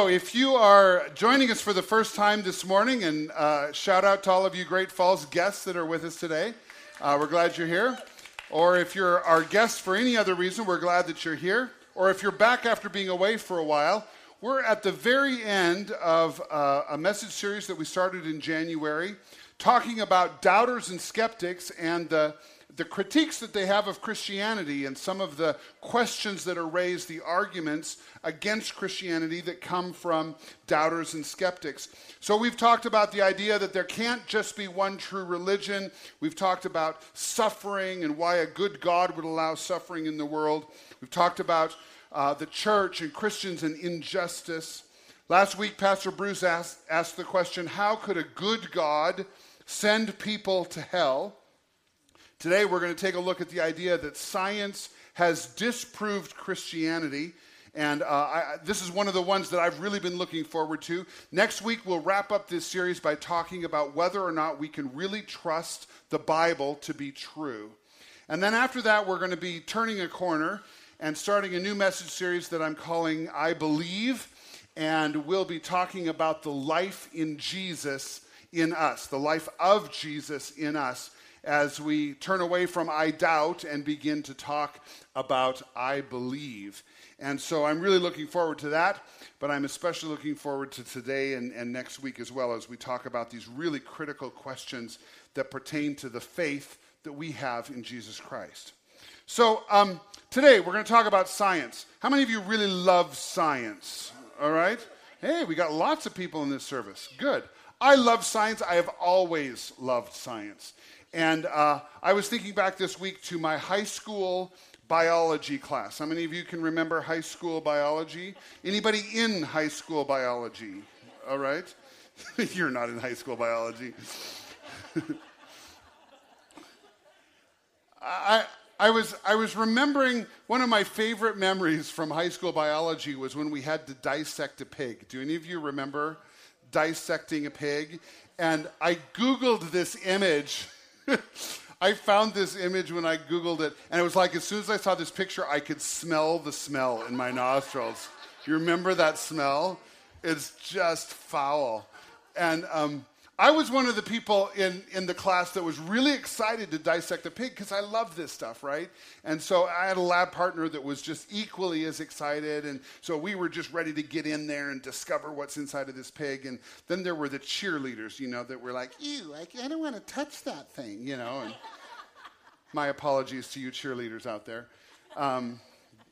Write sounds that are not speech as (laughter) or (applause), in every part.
So if you are joining us for the first time this morning, and uh, shout out to all of you Great Falls guests that are with us today, uh, we're glad you're here. Or if you're our guest for any other reason, we're glad that you're here. Or if you're back after being away for a while, we're at the very end of uh, a message series that we started in January, talking about doubters and skeptics and the the critiques that they have of Christianity and some of the questions that are raised, the arguments against Christianity that come from doubters and skeptics. So, we've talked about the idea that there can't just be one true religion. We've talked about suffering and why a good God would allow suffering in the world. We've talked about uh, the church and Christians and injustice. Last week, Pastor Bruce asked, asked the question how could a good God send people to hell? Today, we're going to take a look at the idea that science has disproved Christianity. And uh, I, this is one of the ones that I've really been looking forward to. Next week, we'll wrap up this series by talking about whether or not we can really trust the Bible to be true. And then after that, we're going to be turning a corner and starting a new message series that I'm calling I Believe. And we'll be talking about the life in Jesus in us, the life of Jesus in us as we turn away from I doubt and begin to talk about I believe. And so I'm really looking forward to that, but I'm especially looking forward to today and, and next week as well as we talk about these really critical questions that pertain to the faith that we have in Jesus Christ. So um, today we're going to talk about science. How many of you really love science? All right? Hey, we got lots of people in this service. Good. I love science. I have always loved science. And uh, I was thinking back this week to my high school biology class. How many of you can remember high school biology? Anybody in high school biology? All right. (laughs) You're not in high school biology. (laughs) I, I, was, I was remembering one of my favorite memories from high school biology was when we had to dissect a pig. Do any of you remember dissecting a pig? And I Googled this image (laughs) I found this image when I Googled it, and it was like as soon as I saw this picture, I could smell the smell in my nostrils. You remember that smell? It's just foul. And um, I was one of the people in, in the class that was really excited to dissect a pig because I love this stuff, right? And so I had a lab partner that was just equally as excited. And so we were just ready to get in there and discover what's inside of this pig. And then there were the cheerleaders, you know, that were like, ew, I, I don't want to touch that thing, you know. And (laughs) my apologies to you cheerleaders out there. Um,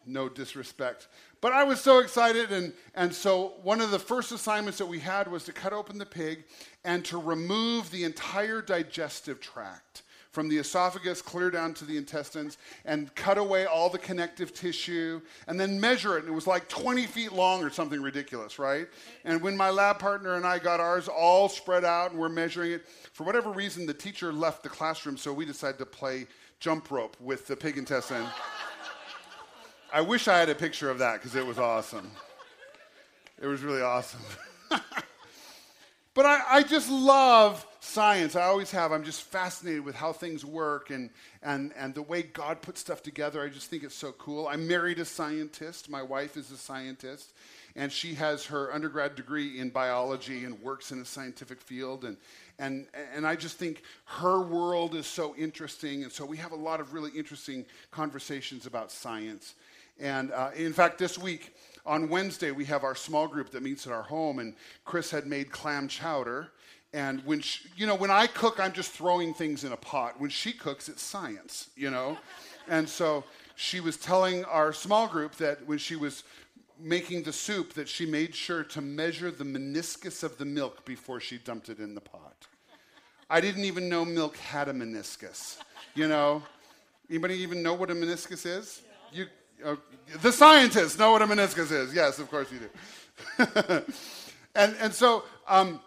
no disrespect. But I was so excited, and, and so one of the first assignments that we had was to cut open the pig and to remove the entire digestive tract from the esophagus clear down to the intestines and cut away all the connective tissue and then measure it. And it was like 20 feet long or something ridiculous, right? And when my lab partner and I got ours all spread out and we're measuring it, for whatever reason, the teacher left the classroom, so we decided to play jump rope with the pig intestine. I wish I had a picture of that because it was awesome. It was really awesome. (laughs) but I, I, just love science. I always have. I'm just fascinated with how things work and, and, and the way God puts stuff together. I just think it's so cool. I married a scientist. My wife is a scientist. And she has her undergrad degree in biology and works in a scientific field. And, and, and I just think her world is so interesting. And so we have a lot of really interesting conversations about science. And uh, in fact, this week, on Wednesday, we have our small group that meets at our home, and Chris had made clam chowder. And when she, you know, when I cook, I'm just throwing things in a pot. When she cooks, it's science, you know. (laughs) and so she was telling our small group that when she was making the soup, that she made sure to measure the meniscus of the milk before she dumped it in the pot. I didn't even know milk had a meniscus. You know, anybody even know what a meniscus is? You uh, the scientists know what a meniscus is. Yes, of course you do. (laughs) and, and so, um,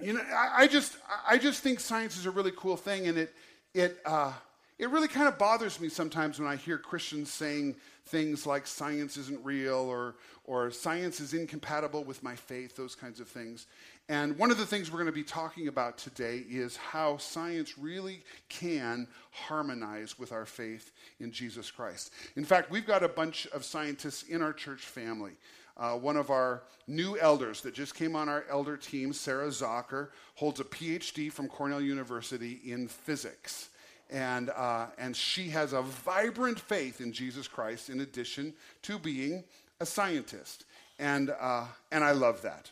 you know, I, I, just, I just think science is a really cool thing, and it, it, uh, it really kind of bothers me sometimes when I hear Christians saying things like science isn't real or, or science is incompatible with my faith, those kinds of things. And one of the things we're going to be talking about today is how science really can harmonize with our faith in Jesus Christ. In fact, we've got a bunch of scientists in our church family. Uh, one of our new elders that just came on our elder team, Sarah Zocker, holds a PhD from Cornell University in physics. And, uh, and she has a vibrant faith in Jesus Christ in addition to being a scientist. And, uh, and I love that.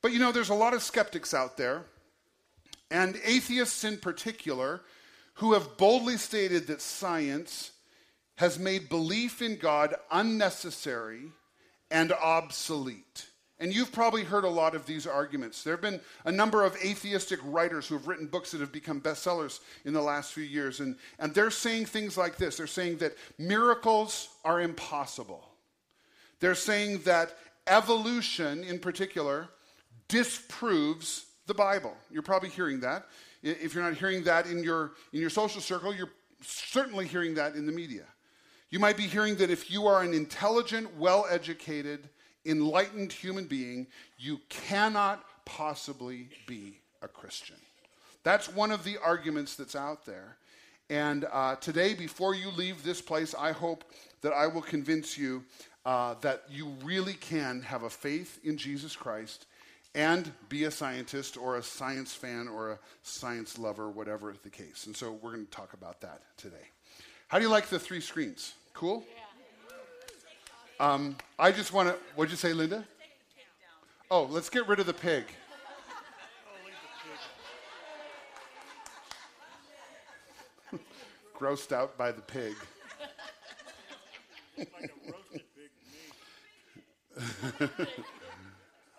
But you know, there's a lot of skeptics out there, and atheists in particular, who have boldly stated that science has made belief in God unnecessary and obsolete. And you've probably heard a lot of these arguments. There have been a number of atheistic writers who have written books that have become bestsellers in the last few years. And, and they're saying things like this they're saying that miracles are impossible. They're saying that evolution, in particular, disproves the Bible. You're probably hearing that. If you're not hearing that in your, in your social circle, you're certainly hearing that in the media. You might be hearing that if you are an intelligent, well educated, enlightened human being, you cannot possibly be a Christian. That's one of the arguments that's out there. And uh, today, before you leave this place, I hope that I will convince you uh, that you really can have a faith in Jesus Christ and be a scientist or a science fan or a science lover, whatever the case. And so we're going to talk about that today. How do you like the three screens? Cool? Um, I just want to, what'd you say, Linda? Oh, let's get rid of the pig. (laughs) Grossed out by the pig. (laughs)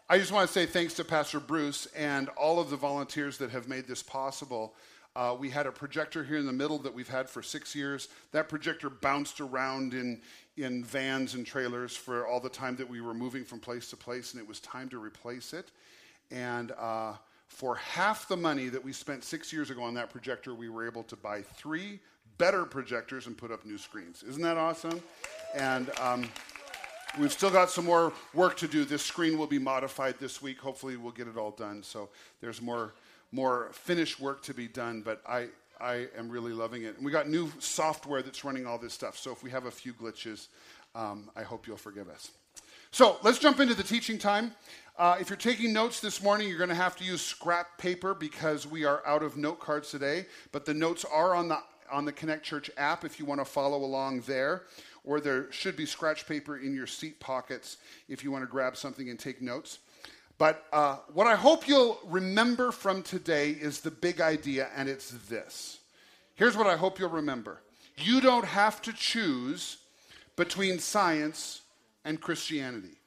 I just want to say thanks to Pastor Bruce and all of the volunteers that have made this possible. Uh, we had a projector here in the middle that we've had for six years. That projector bounced around in, in vans and trailers for all the time that we were moving from place to place, and it was time to replace it. And uh, for half the money that we spent six years ago on that projector, we were able to buy three better projectors and put up new screens. Isn't that awesome? And um, we've still got some more work to do. This screen will be modified this week. Hopefully, we'll get it all done. So there's more more finished work to be done, but I, I am really loving it. And we got new software that's running all this stuff. So if we have a few glitches, um, I hope you'll forgive us. So let's jump into the teaching time. Uh, if you're taking notes this morning, you're going to have to use scrap paper because we are out of note cards today. But the notes are on the on the Connect Church app if you want to follow along there. Or there should be scratch paper in your seat pockets if you want to grab something and take notes. But uh, what I hope you'll remember from today is the big idea, and it's this. Here's what I hope you'll remember you don't have to choose between science and Christianity.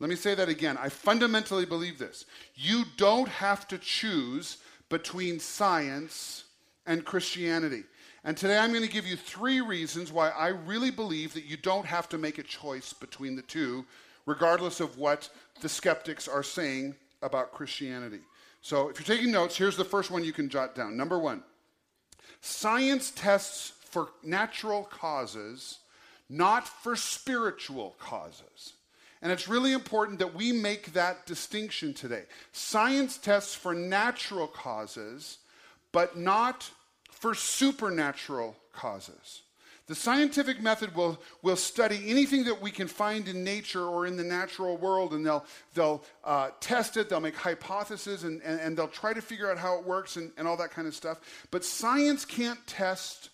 Let me say that again. I fundamentally believe this. You don't have to choose between science and Christianity. And today I'm going to give you three reasons why I really believe that you don't have to make a choice between the two, regardless of what the skeptics are saying about Christianity. So if you're taking notes, here's the first one you can jot down. Number one science tests for natural causes, not for spiritual causes. And it's really important that we make that distinction today. Science tests for natural causes, but not for supernatural causes. The scientific method will, will study anything that we can find in nature or in the natural world, and they'll, they'll uh, test it, they'll make hypotheses, and, and, and, they'll try to figure out how it works and, and all that kind of stuff. But science can't test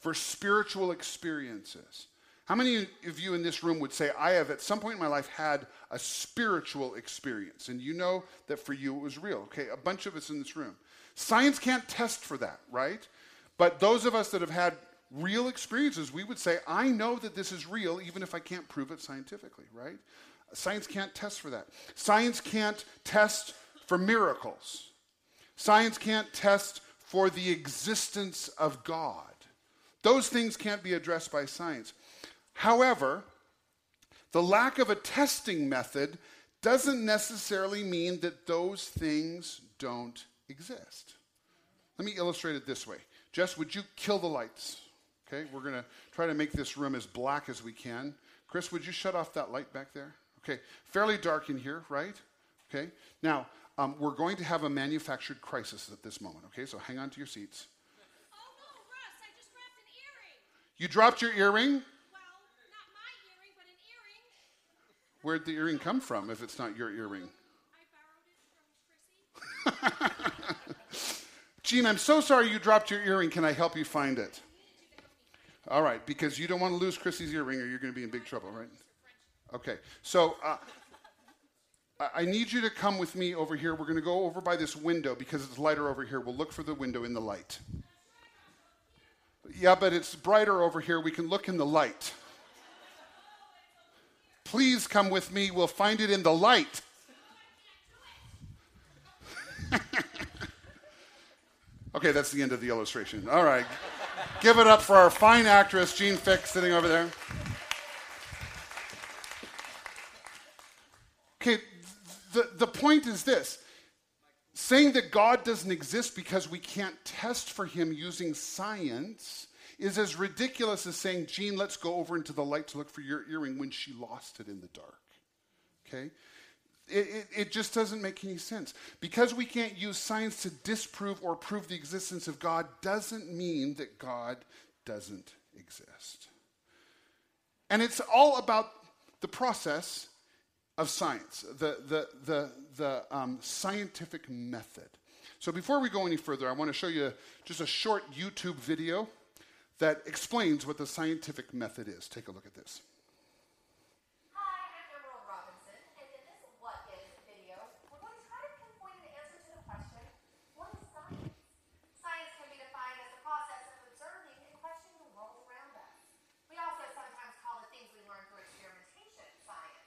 for spiritual experiences. How many of you in this room would say, I have at some point in my life had a spiritual experience? And you know that for you it was real. Okay, a bunch of us in this room. Science can't test for that, right? But those of us that have had real experiences, we would say, I know that this is real even if I can't prove it scientifically, right? Science can't test for that. Science can't test for miracles. Science can't test for the existence of God. Those things can't be addressed by science. However, the lack of a testing method doesn't necessarily mean that those things don't exist. Let me illustrate it this way. Jess, would you kill the lights? Okay, we're going to try to make this room as black as we can. Chris, would you shut off that light back there? Okay, fairly dark in here, right? Okay, now um, we're going to have a manufactured crisis at this moment, okay? So hang on to your seats. Oh no, Russ, I just dropped an earring. You dropped your earring? Well, not my earring, but an earring. Where'd the earring come from if it's not your earring? I borrowed it from Chrissy. (laughs) Jean, I'm so sorry you dropped your earring. Can I help you find it? All right, because you don't want to lose Chrissy's earring or you're going to be in big trouble, right? Okay, so uh, I- I need you to come with me over here. We're going to go over by this window because it's lighter over here. We'll look for the window in the light. Yeah, but it's brighter over here. We can look in the light. Please come with me. We'll find it in the light. (laughs) okay, that's the end of the illustration. All right. Give it up for our fine actress, Jean Fick, sitting over there. Okay, the, the point is this saying that God doesn't exist because we can't test for him using science is as ridiculous as saying, Jean, let's go over into the light to look for your earring when she lost it in the dark. Okay? It, it, it just doesn't make any sense. Because we can't use science to disprove or prove the existence of God doesn't mean that God doesn't exist. And it's all about the process of science, the, the, the, the um, scientific method. So before we go any further, I want to show you just a short YouTube video that explains what the scientific method is. Take a look at this. Hi, I'm Emerald Robinson, and in this What Is video, we're going to try to pinpoint an answer to the question, what is science? Science can be defined as the process of observing and questioning the world around us. We also sometimes call the things we learn through experimentation science.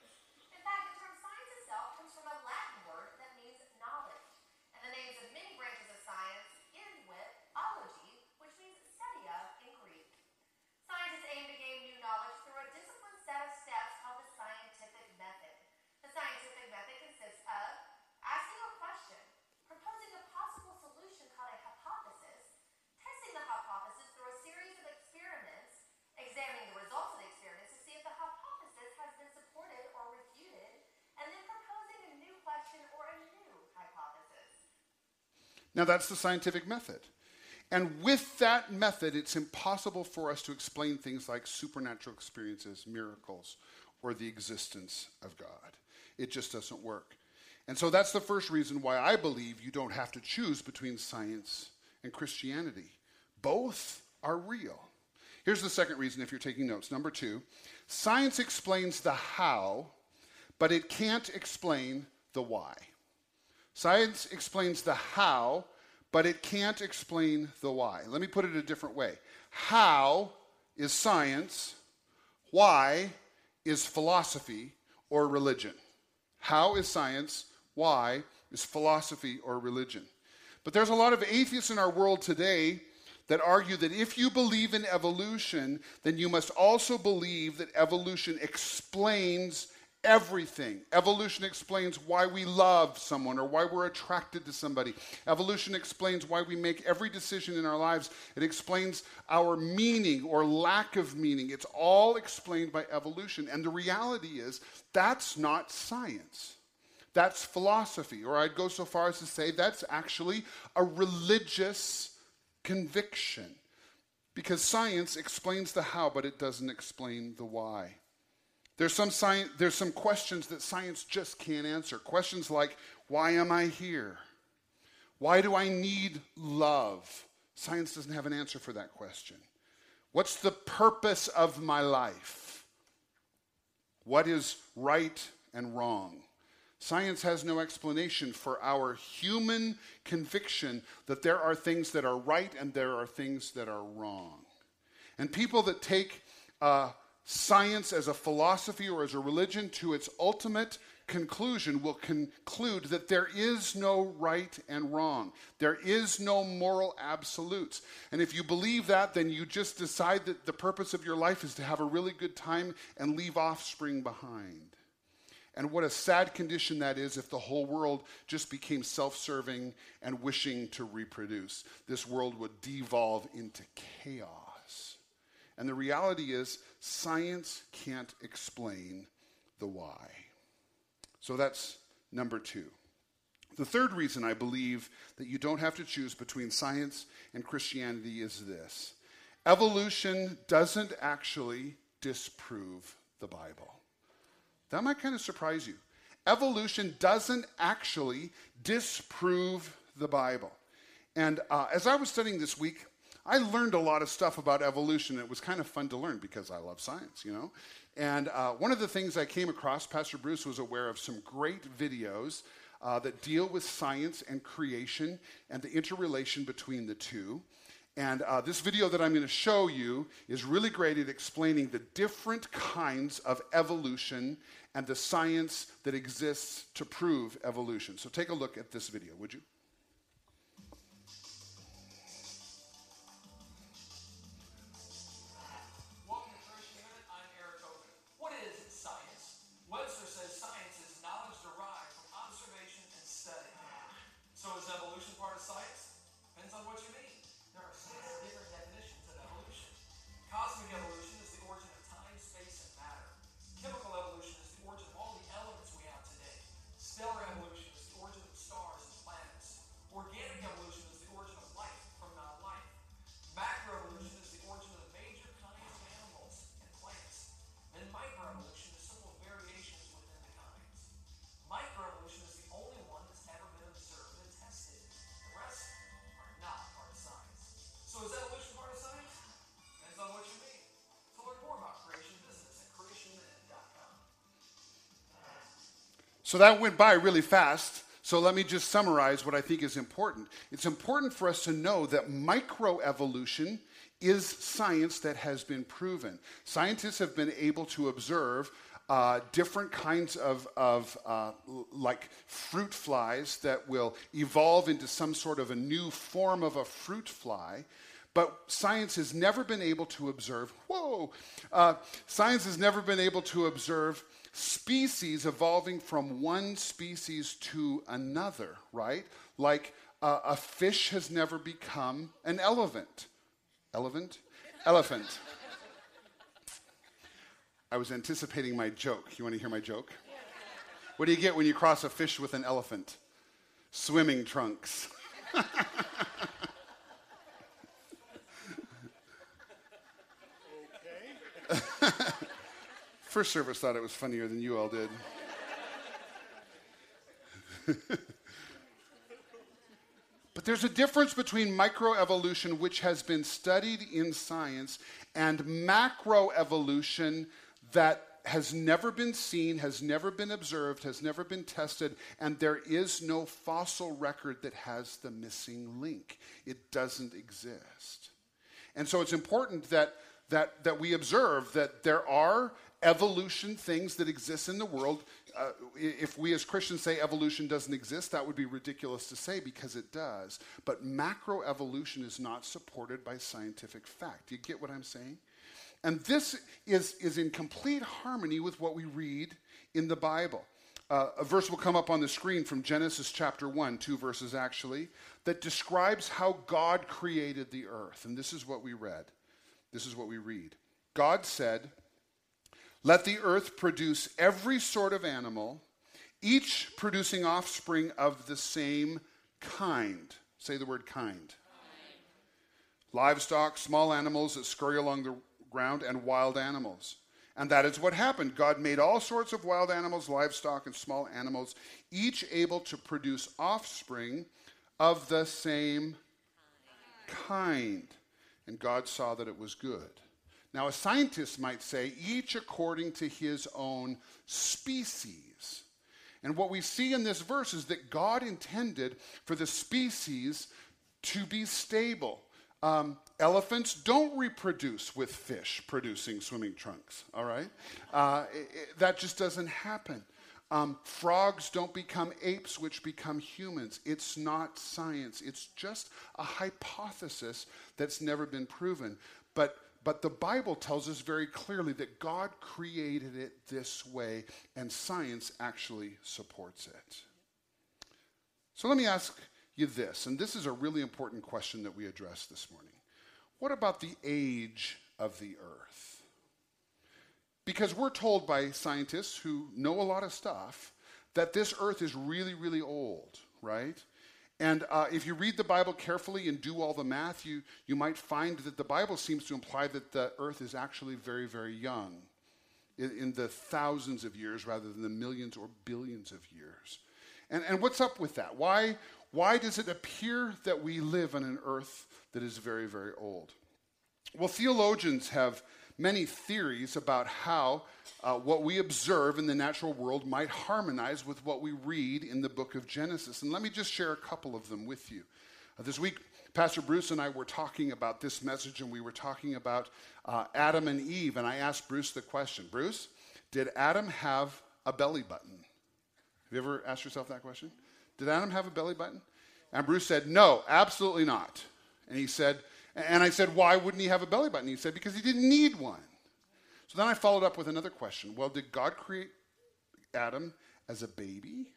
In fact, the term science itself comes from a Latin word that means knowledge. And the names of many branches of science end with ology, which means study of in Greek. Scientists aim to gain new knowledge through a disciplined set of steps called the scientific method. The scientific method consists of asking a question, proposing a possible solution called a hypothesis, testing the hypothesis through a series of experiments, examining the results of the experiments to see if the hypothesis has been supported or refuted, and then proposing a new question or a new hypothesis. Now, that's the scientific method. And with that method, it's impossible for us to explain things like supernatural experiences, miracles, or the existence of God. It just doesn't work. And so that's the first reason why I believe you don't have to choose between science and Christianity. Both are real. Here's the second reason if you're taking notes. Number two, science explains the how, but it can't explain the why. Science explains the how, but it can't explain the why. Let me put it a different way. How is science, why is philosophy or religion. How is science, why is philosophy or religion. But there's a lot of atheists in our world today that argue that if you believe in evolution, then you must also believe that evolution explains everything. Evolution explains why we love someone or why we're attracted to somebody. Evolution explains why we make every decision in our lives. It explains our meaning or lack of meaning. It's all explained by evolution. And the reality is, that's not science. That's philosophy. Or I'd go so far as to say that's actually a religious conviction. Because science explains the how, but it doesn't explain the why. There's some, science, there's some questions that science just can't answer. Questions like, why am I here? Why do I need love? Science doesn't have an answer for that question. What's the purpose of my life? What is right and wrong? Science has no explanation for our human conviction that there are things that are right and there are things that are wrong. And people that take uh, science as a philosophy or as a religion to its ultimate conclusion will conclude that there is no right and wrong. There is no moral absolutes. And if you believe that, then you just decide that the purpose of your life is to have a really good time and leave offspring behind. And what a sad condition that is if the whole world just became self serving and wishing to reproduce. This world would devolve into chaos. And the reality is, science can't explain the why. So that's number two. The third reason I believe that you don't have to choose between science and Christianity is this evolution doesn't actually disprove the Bible. That might kind of surprise you. Evolution doesn't actually disprove the Bible. And uh, as I was studying this week, I learned a lot of stuff about evolution. It was kind of fun to learn because I love science, you know? And uh, one of the things I came across, Pastor Bruce was aware of some great videos uh, that deal with science and creation and the interrelation between the two. And uh, this video that I'm going to show you is really great at explaining the different kinds of evolution and the science that exists to prove evolution. So take a look at this video, would you? So that went by really fast. So let me just summarize what I think is important. It's important for us to know that microevolution is science that has been proven. Scientists have been able to observe uh, different kinds of, of uh, like fruit flies that will evolve into some sort of a new form of a fruit fly. But science has never been able to observe, whoa, uh, science has never been able to observe species evolving from one species to another, right? Like uh, a fish has never become an elephant. Elephant? Elephant. I was anticipating my joke. You want to hear my joke? What do you get when you cross a fish with an elephant? Swimming trunks. (laughs) First service thought it was funnier than you all did. but there's a difference between microevolution, which has been studied in science, and macroevolution that has never been seen, has never been observed, has never been tested, and there is no fossil record that has the missing link. It doesn't exist. And so it's important that, that, that we observe that there are evolution things that exist in the world. Uh, if we as Christians say evolution doesn't exist, that would be ridiculous to say because it does. But macroevolution is not supported by scientific fact. Do you get what I'm saying? And this is, is in complete harmony with what we read in the Bible. Uh, a verse will come up on the screen from Genesis chapter 1, two verses actually, that describes how God created the earth. And this is what we read. This is what we read. God said, let the earth produce every sort of animal, each producing offspring of the same kind. Say the word kind. kind. Livestock, small animals that scurry along the ground, and wild animals. And that is what happened. God made all sorts of wild animals, livestock, and small animals, each able to produce offspring of the same kind. And God saw that it was good. Now, a scientist might say, each according to his own species. And what we see in this verse is that God intended for the species to be stable. Um, elephants don't reproduce with fish producing swimming trunks, all right? Uh, it, it, that just doesn't happen. Um, frogs don't become apes, which become humans. It's not science, it's just a hypothesis that's never been proven. But but the Bible tells us very clearly that God created it this way, and science actually supports it. So let me ask you this, and this is a really important question that we address this morning. What about the age of the earth? Because we're told by scientists who know a lot of stuff that this earth is really, really old, right? And uh, if you read the Bible carefully and do all the math, you, you might find that the Bible seems to imply that the earth is actually very, very young. in, in the thousands of years rather than the millions or billions of years. And, and what's up with that? Why, why does it appear that we live on an earth that is very, very old? Well, theologians have many theories about how uh, what we observe in the natural world might harmonize with what we read in the book of Genesis. And let me just share a couple of them with you. Uh, this week, Pastor Bruce and I were talking about this message, and we were talking about uh, Adam and Eve. And I asked Bruce the question Bruce, did Adam have a belly button? Have you ever asked yourself that question? Did Adam have a belly button? And Bruce said, No, absolutely not. And he said, and I said, Why wouldn't he have a belly button? He said, Because he didn't need one. So then I followed up with another question. Well, did God create Adam as a baby?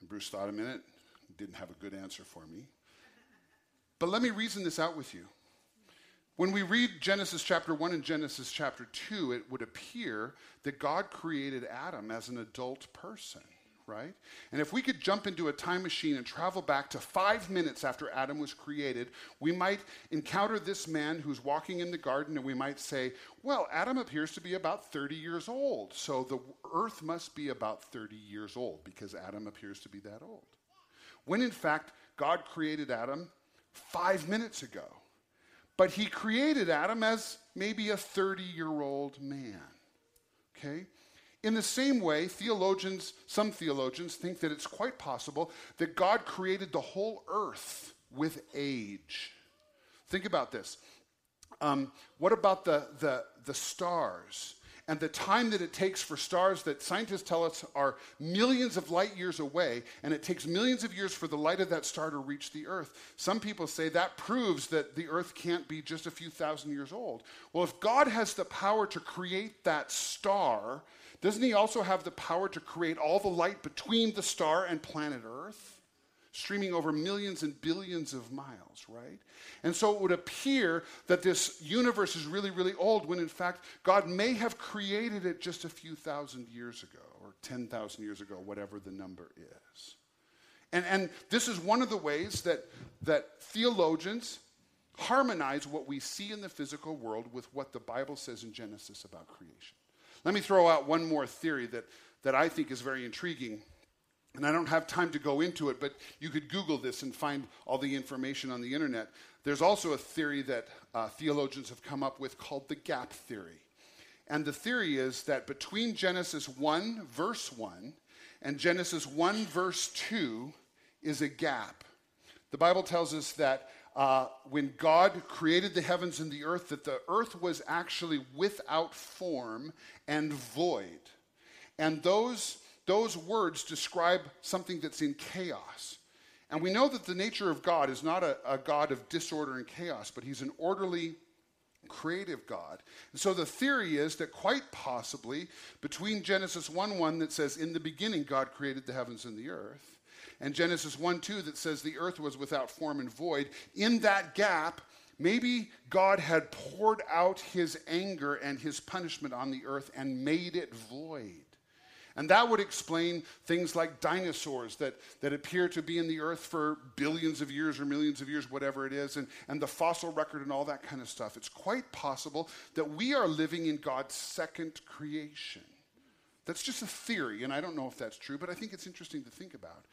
And Bruce thought a minute, didn't have a good answer for me. But let me reason this out with you. When we read Genesis chapter 1 and Genesis chapter 2, it would appear that God created Adam as an adult person right? And if we could jump into a time machine and travel back to five minutes after Adam was created, we might encounter this man who's walking in the garden and we might say, well, Adam appears to be about 30 years old. So the earth must be about 30 years old because Adam appears to be that old. When in fact, God created Adam five minutes ago. But he created Adam as maybe a 30 year old man. Okay? In the same way, theologians, some theologians think that it's quite possible that God created the whole earth with age. Think about this. Um, what about the, the, the stars and the time that it takes for stars that scientists tell us are millions of light years away, and it takes millions of years for the light of that star to reach the earth? Some people say that proves that the earth can't be just a few thousand years old. Well, if God has the power to create that star, doesn't he also have the power to create all the light between the star and planet Earth? Streaming over millions and billions of miles, right? And so it would appear that this universe is really, really old when in fact God may have created it just a few thousand years ago or 10,000 years ago, whatever the number is. And, and this is one of the ways that, that theologians harmonize what we see in the physical world with what the Bible says in Genesis about creation. Let me throw out one more theory that, that I think is very intriguing. And I don't have time to go into it, but you could Google this and find all the information on the internet. There's also a theory that uh, theologians have come up with called the gap theory. And the theory is that between Genesis 1, verse 1, and Genesis 1, verse 2, is a gap. The Bible tells us that uh, when God created the heavens and the earth, that the earth was actually without form and void. And those, those words describe something that's in chaos. And we know that the nature of God is not a, a God of disorder and chaos, but He's an orderly, creative God. And so the theory is that quite possibly between Genesis 1 1 that says, In the beginning, God created the heavens and the earth, and Genesis 1 2 that says the earth was without form and void, in that gap, maybe God had poured out his anger and his punishment on the earth and made it void. And that would explain things like dinosaurs that, that appear to be in the earth for billions of years or millions of years, whatever it is, and, and the fossil record and all that kind of stuff. It's quite possible that we are living in God's second creation. That's just a theory, and I don't know if that's true, but I think it's interesting to think about.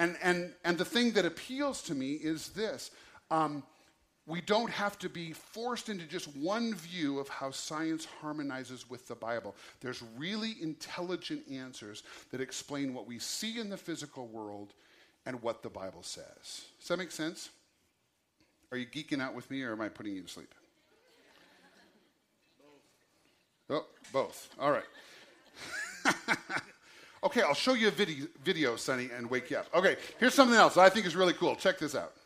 And, and, and the thing that appeals to me is this um, we don't have to be forced into just one view of how science harmonizes with the Bible. There's really intelligent answers that explain what we see in the physical world and what the Bible says. Does that make sense? Are you geeking out with me or am I putting you to sleep? Oh, both. All right. (laughs) Okay, I'll show you a video, video, Sonny, and wake you up. Okay, here's something else I think is really cool. Check this out.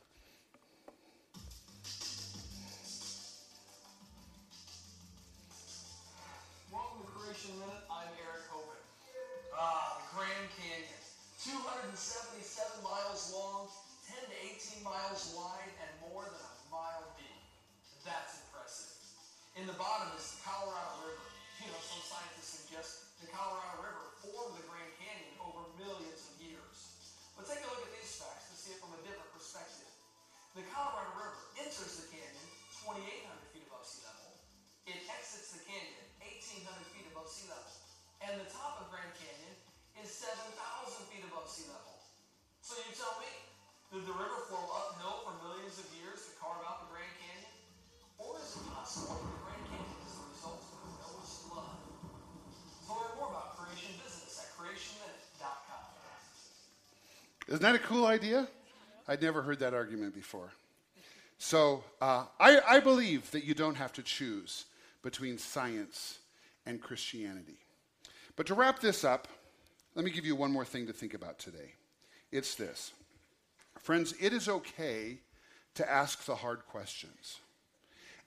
Welcome to Creation Minute. I'm Eric Hovind. Ah, the Grand Canyon. 277 miles long, 10 to 18 miles wide, and more than a mile deep. That's impressive. In the bottom is the Colorado River. You know, some scientists suggest the Colorado River The Colorado River enters the canyon 2,800 feet above sea level. It exits the canyon 1,800 feet above sea level. And the top of Grand Canyon is 7,000 feet above sea level. So you tell me, did the river flow uphill for millions of years to carve out the Grand Canyon? Or is it possible that the Grand Canyon is the result of Noah's flood? To learn more about creation, visit us at creationminute.com. Isn't that a cool idea? I'd never heard that argument before. So uh, I, I believe that you don't have to choose between science and Christianity. But to wrap this up, let me give you one more thing to think about today. It's this. Friends, it is okay to ask the hard questions.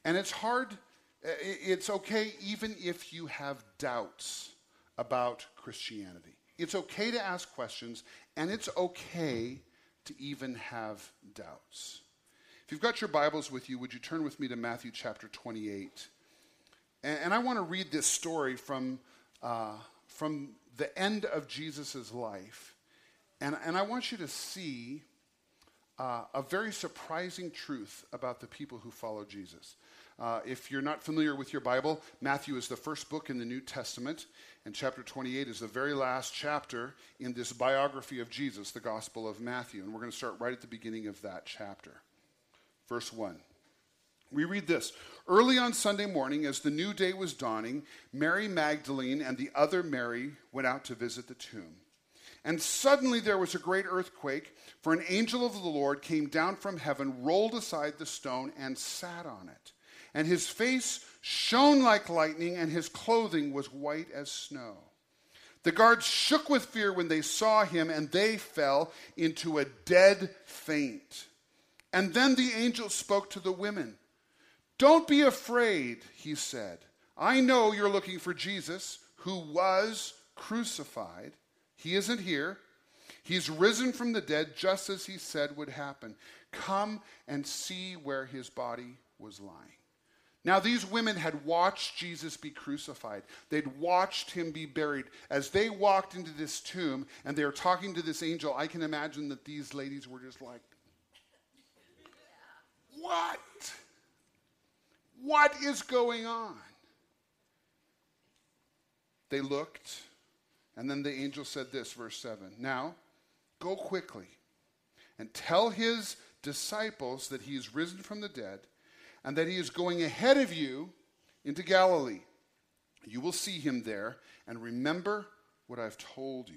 And it's hard, it's okay even if you have doubts about Christianity. It's okay to ask questions, and it's okay to even have doubts. If you've got your Bibles with you, would you turn with me to Matthew chapter 28? And, and I want to read this story from, uh, from the end of Jesus' life. And, and I want you to see uh, a very surprising truth about the people who follow Jesus. Uh, if you're not familiar with your Bible, Matthew is the first book in the New Testament, and chapter 28 is the very last chapter in this biography of Jesus, the Gospel of Matthew. And we're going to start right at the beginning of that chapter. Verse 1. We read this Early on Sunday morning, as the new day was dawning, Mary Magdalene and the other Mary went out to visit the tomb. And suddenly there was a great earthquake, for an angel of the Lord came down from heaven, rolled aside the stone, and sat on it. And his face shone like lightning, and his clothing was white as snow. The guards shook with fear when they saw him, and they fell into a dead faint. And then the angel spoke to the women. Don't be afraid, he said. I know you're looking for Jesus, who was crucified. He isn't here. He's risen from the dead, just as he said would happen. Come and see where his body was lying. Now, these women had watched Jesus be crucified. They'd watched him be buried. As they walked into this tomb and they were talking to this angel, I can imagine that these ladies were just like, What? What is going on? They looked and then the angel said this, verse 7 Now, go quickly and tell his disciples that he is risen from the dead and that he is going ahead of you into Galilee. You will see him there and remember what I've told you.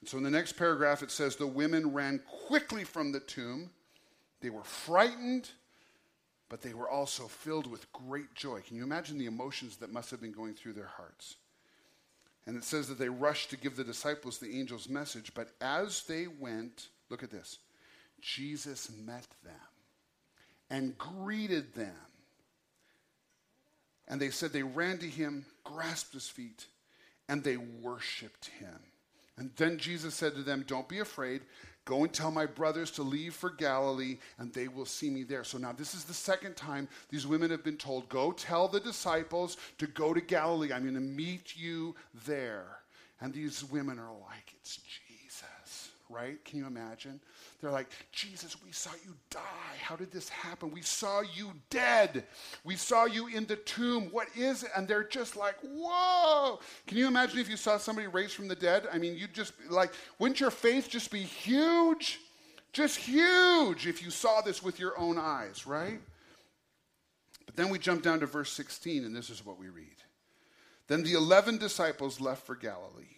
And so in the next paragraph, it says the women ran quickly from the tomb. They were frightened, but they were also filled with great joy. Can you imagine the emotions that must have been going through their hearts? And it says that they rushed to give the disciples the angel's message. But as they went, look at this Jesus met them and greeted them. And they said they ran to him, grasped his feet, and they worshiped him. And then Jesus said to them, Don't be afraid. Go and tell my brothers to leave for Galilee, and they will see me there. So now, this is the second time these women have been told, Go tell the disciples to go to Galilee. I'm going to meet you there. And these women are like, It's Jesus, right? Can you imagine? They're like, Jesus, we saw you die. How did this happen? We saw you dead. We saw you in the tomb. What is it? And they're just like, whoa. Can you imagine if you saw somebody raised from the dead? I mean, you'd just like, wouldn't your faith just be huge? Just huge if you saw this with your own eyes, right? But then we jump down to verse 16, and this is what we read. Then the 11 disciples left for Galilee.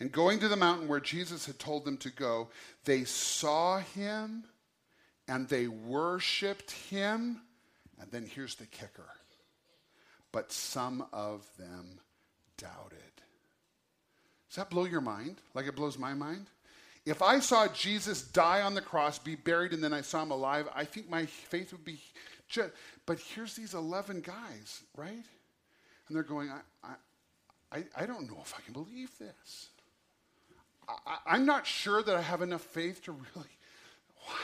And going to the mountain where Jesus had told them to go, they saw him and they worshiped him. And then here's the kicker. But some of them doubted. Does that blow your mind like it blows my mind? If I saw Jesus die on the cross, be buried, and then I saw him alive, I think my faith would be just. But here's these 11 guys, right? And they're going, I, I, I don't know if I can believe this. I, am not sure that I have enough faith to (laughs) really, wow.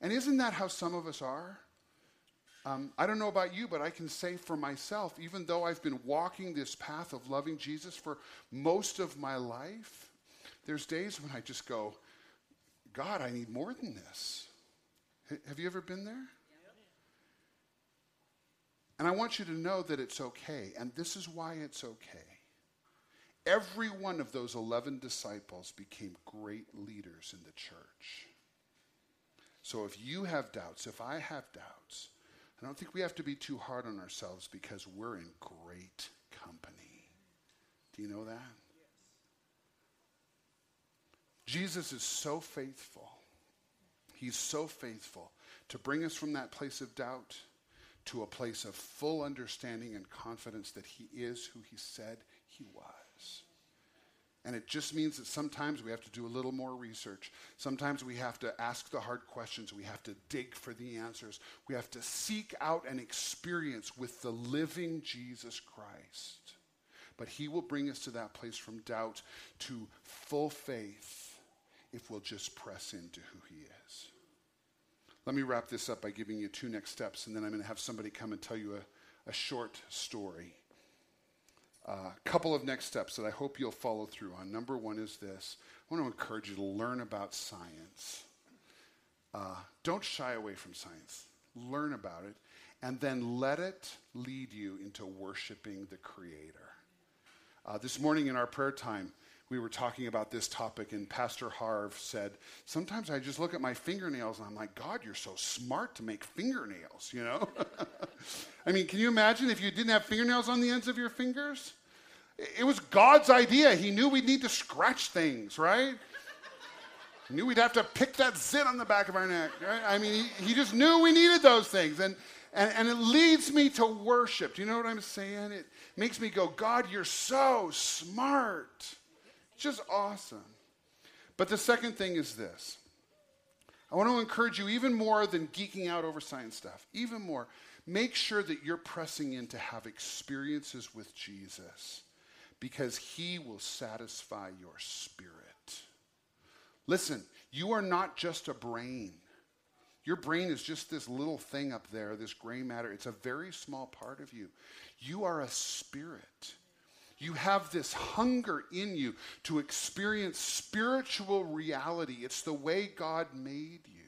And isn't that how some of us are? Um, I don't know about you, but I can say for myself, even though I've been walking this path of loving Jesus for most of my life, there's days when I just go, God, I need more than this. H- have you ever been there? And I want you to know that it's okay. And this is why it's okay. Every one of those 11 disciples became great leaders in the church. So if you have doubts, if I have doubts, I don't think we have to be too hard on ourselves because we're in great company. Do you know that? Jesus is so faithful. He's so faithful to bring us from that place of doubt to a place of full understanding and confidence that He is who He said He was. And it just means that sometimes we have to do a little more research. Sometimes we have to ask the hard questions. We have to dig for the answers. We have to seek out an experience with the living Jesus Christ. But He will bring us to that place from doubt to full faith if we'll just press into who He is. Let me wrap this up by giving you two next steps, and then I'm going to have somebody come and tell you a, a short story. A uh, couple of next steps that I hope you'll follow through on. Number one is this I want to encourage you to learn about science. Uh, don't shy away from science, learn about it, and then let it lead you into worshiping the Creator. Uh, this morning in our prayer time, we were talking about this topic, and Pastor Harv said, Sometimes I just look at my fingernails and I'm like, God, you're so smart to make fingernails, you know? (laughs) I mean, can you imagine if you didn't have fingernails on the ends of your fingers? It was God's idea. He knew we'd need to scratch things, right? He knew we'd have to pick that zit on the back of our neck, right? I mean, he, he just knew we needed those things. And, and, and it leads me to worship. Do you know what I'm saying? It makes me go, God, you're so smart just awesome. But the second thing is this I want to encourage you even more than geeking out over science stuff, even more. Make sure that you're pressing in to have experiences with Jesus because he will satisfy your spirit. Listen, you are not just a brain. Your brain is just this little thing up there, this gray matter. It's a very small part of you. You are a spirit. You have this hunger in you to experience spiritual reality. It's the way God made you.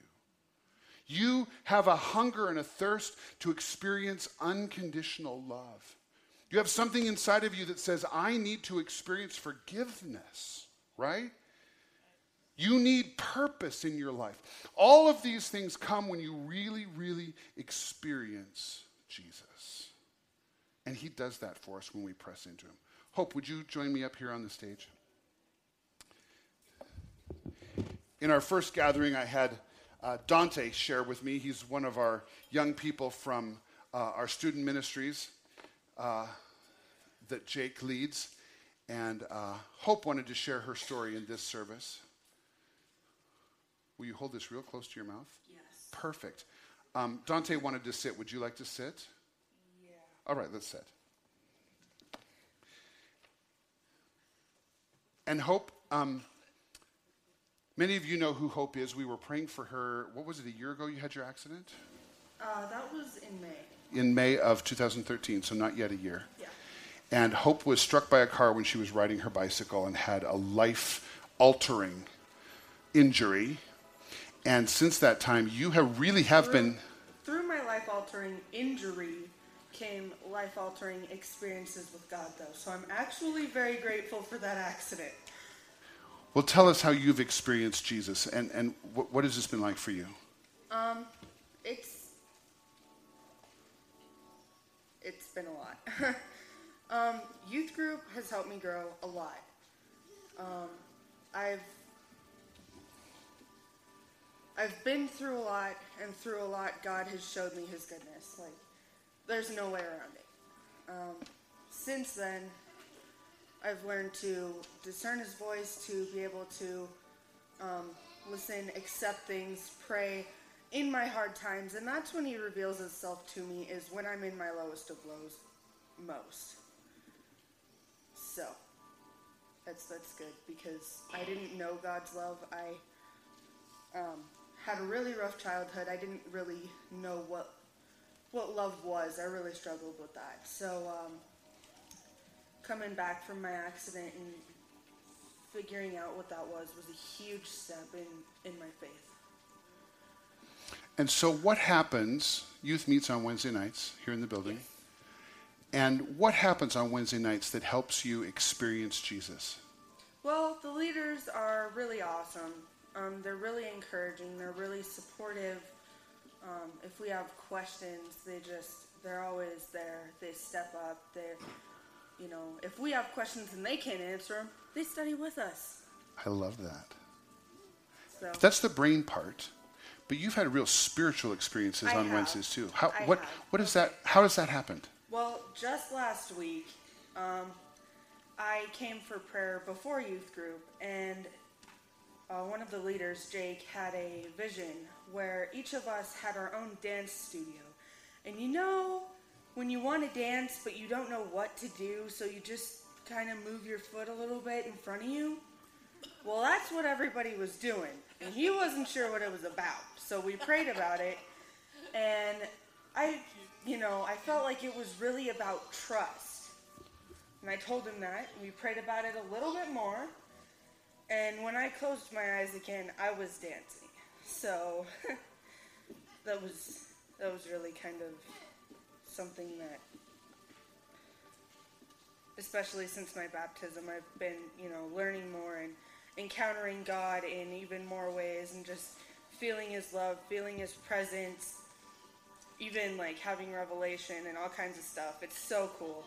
You have a hunger and a thirst to experience unconditional love. You have something inside of you that says, I need to experience forgiveness, right? You need purpose in your life. All of these things come when you really, really experience Jesus. And He does that for us when we press into Him. Hope, would you join me up here on the stage? In our first gathering, I had uh, Dante share with me. He's one of our young people from uh, our student ministries uh, that Jake leads. And uh, Hope wanted to share her story in this service. Will you hold this real close to your mouth? Yes. Perfect. Um, Dante wanted to sit. Would you like to sit? Yeah. All right, let's sit. And Hope, um, many of you know who Hope is. We were praying for her. What was it, a year ago you had your accident? Uh, that was in May. In May of 2013, so not yet a year. Yeah. And Hope was struck by a car when she was riding her bicycle and had a life altering injury. And since that time, you have really have through, been. Through my life altering injury came life altering experiences with God, though. So I'm actually very grateful for that accident. Well, tell us how you've experienced Jesus and, and what, what has this been like for you? Um, it's it's been a lot. (laughs) um, youth group has helped me grow a lot. Um, I've I've been through a lot, and through a lot, God has showed me His goodness. Like there's no way around it. Um, since then, I've learned to discern His voice, to be able to um, listen, accept things, pray in my hard times, and that's when He reveals Himself to me. Is when I'm in my lowest of lows, most. So that's that's good because I didn't know God's love. I um, had a really rough childhood. I didn't really know what what love was. I really struggled with that. So um, coming back from my accident and figuring out what that was was a huge step in, in my faith. And so, what happens? Youth meets on Wednesday nights here in the building. Yes. And what happens on Wednesday nights that helps you experience Jesus? Well, the leaders are really awesome. Um, they're really encouraging. They're really supportive. Um, if we have questions, they just they're always there. They step up. They, you know, if we have questions and they can't answer them, they study with us. I love that. so. That's the brain part. But you've had real spiritual experiences I on have. Wednesdays too. How I what have. what is that how does that happen? Well, just last week, um, I came for prayer before youth group, and uh, one of the leaders, Jake, had a vision where each of us had our own dance studio. And you know, when you want to dance but you don't know what to do, so you just kind of move your foot a little bit in front of you? Well, that's what everybody was doing. And he wasn't sure what it was about. So we prayed about it. And I, you know, I felt like it was really about trust. And I told him that. We prayed about it a little bit more. And when I closed my eyes again, I was dancing. So (laughs) that was that was really kind of something that especially since my baptism I've been, you know, learning more and encountering God in even more ways and just feeling his love, feeling his presence, even like having revelation and all kinds of stuff. It's so cool.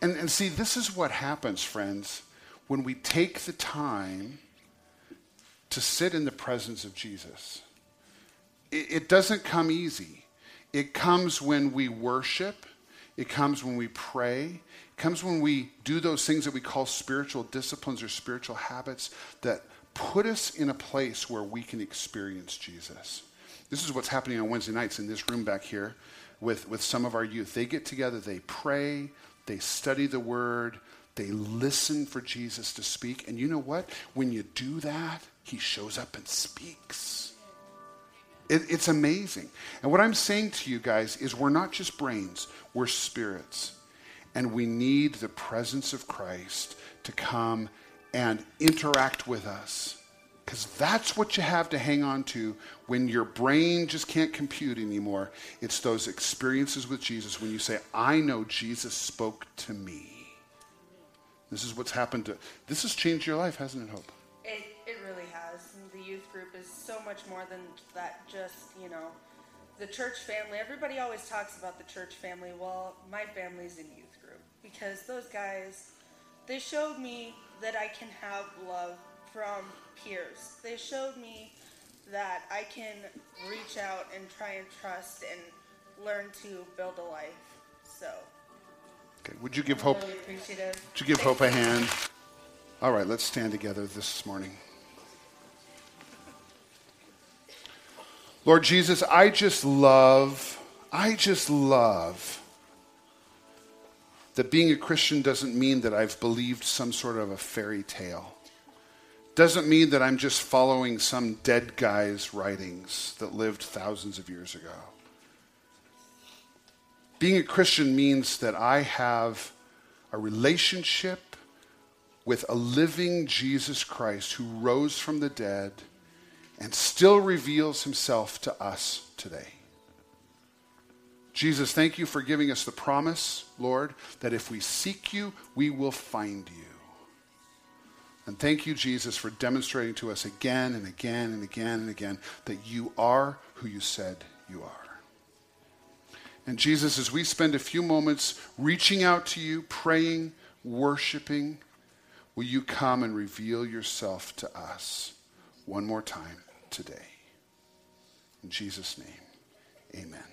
And and see this is what happens, friends, when we take the time to sit in the presence of Jesus. It, it doesn't come easy. It comes when we worship. It comes when we pray. It comes when we do those things that we call spiritual disciplines or spiritual habits that put us in a place where we can experience Jesus. This is what's happening on Wednesday nights in this room back here with, with some of our youth. They get together, they pray, they study the word, they listen for Jesus to speak. And you know what? When you do that, he shows up and speaks. It, it's amazing. And what I'm saying to you guys is we're not just brains, we're spirits. And we need the presence of Christ to come and interact with us. Because that's what you have to hang on to when your brain just can't compute anymore. It's those experiences with Jesus when you say, I know Jesus spoke to me. This is what's happened to this has changed your life, hasn't it, Hope? It, it really has. The youth group is so much more than that, just, you know, the church family. Everybody always talks about the church family. Well, my family's in youth group because those guys, they showed me that I can have love from peers. They showed me that I can reach out and try and trust and learn to build a life. Okay. Would you give Hope really appreciative. would you give Hope a hand? All right, let's stand together this morning. Lord Jesus, I just love, I just love that being a Christian doesn't mean that I've believed some sort of a fairy tale. Doesn't mean that I'm just following some dead guy's writings that lived thousands of years ago. Being a Christian means that I have a relationship with a living Jesus Christ who rose from the dead and still reveals himself to us today. Jesus, thank you for giving us the promise, Lord, that if we seek you, we will find you. And thank you, Jesus, for demonstrating to us again and again and again and again that you are who you said you are. And Jesus, as we spend a few moments reaching out to you, praying, worshiping, will you come and reveal yourself to us one more time today? In Jesus' name, amen.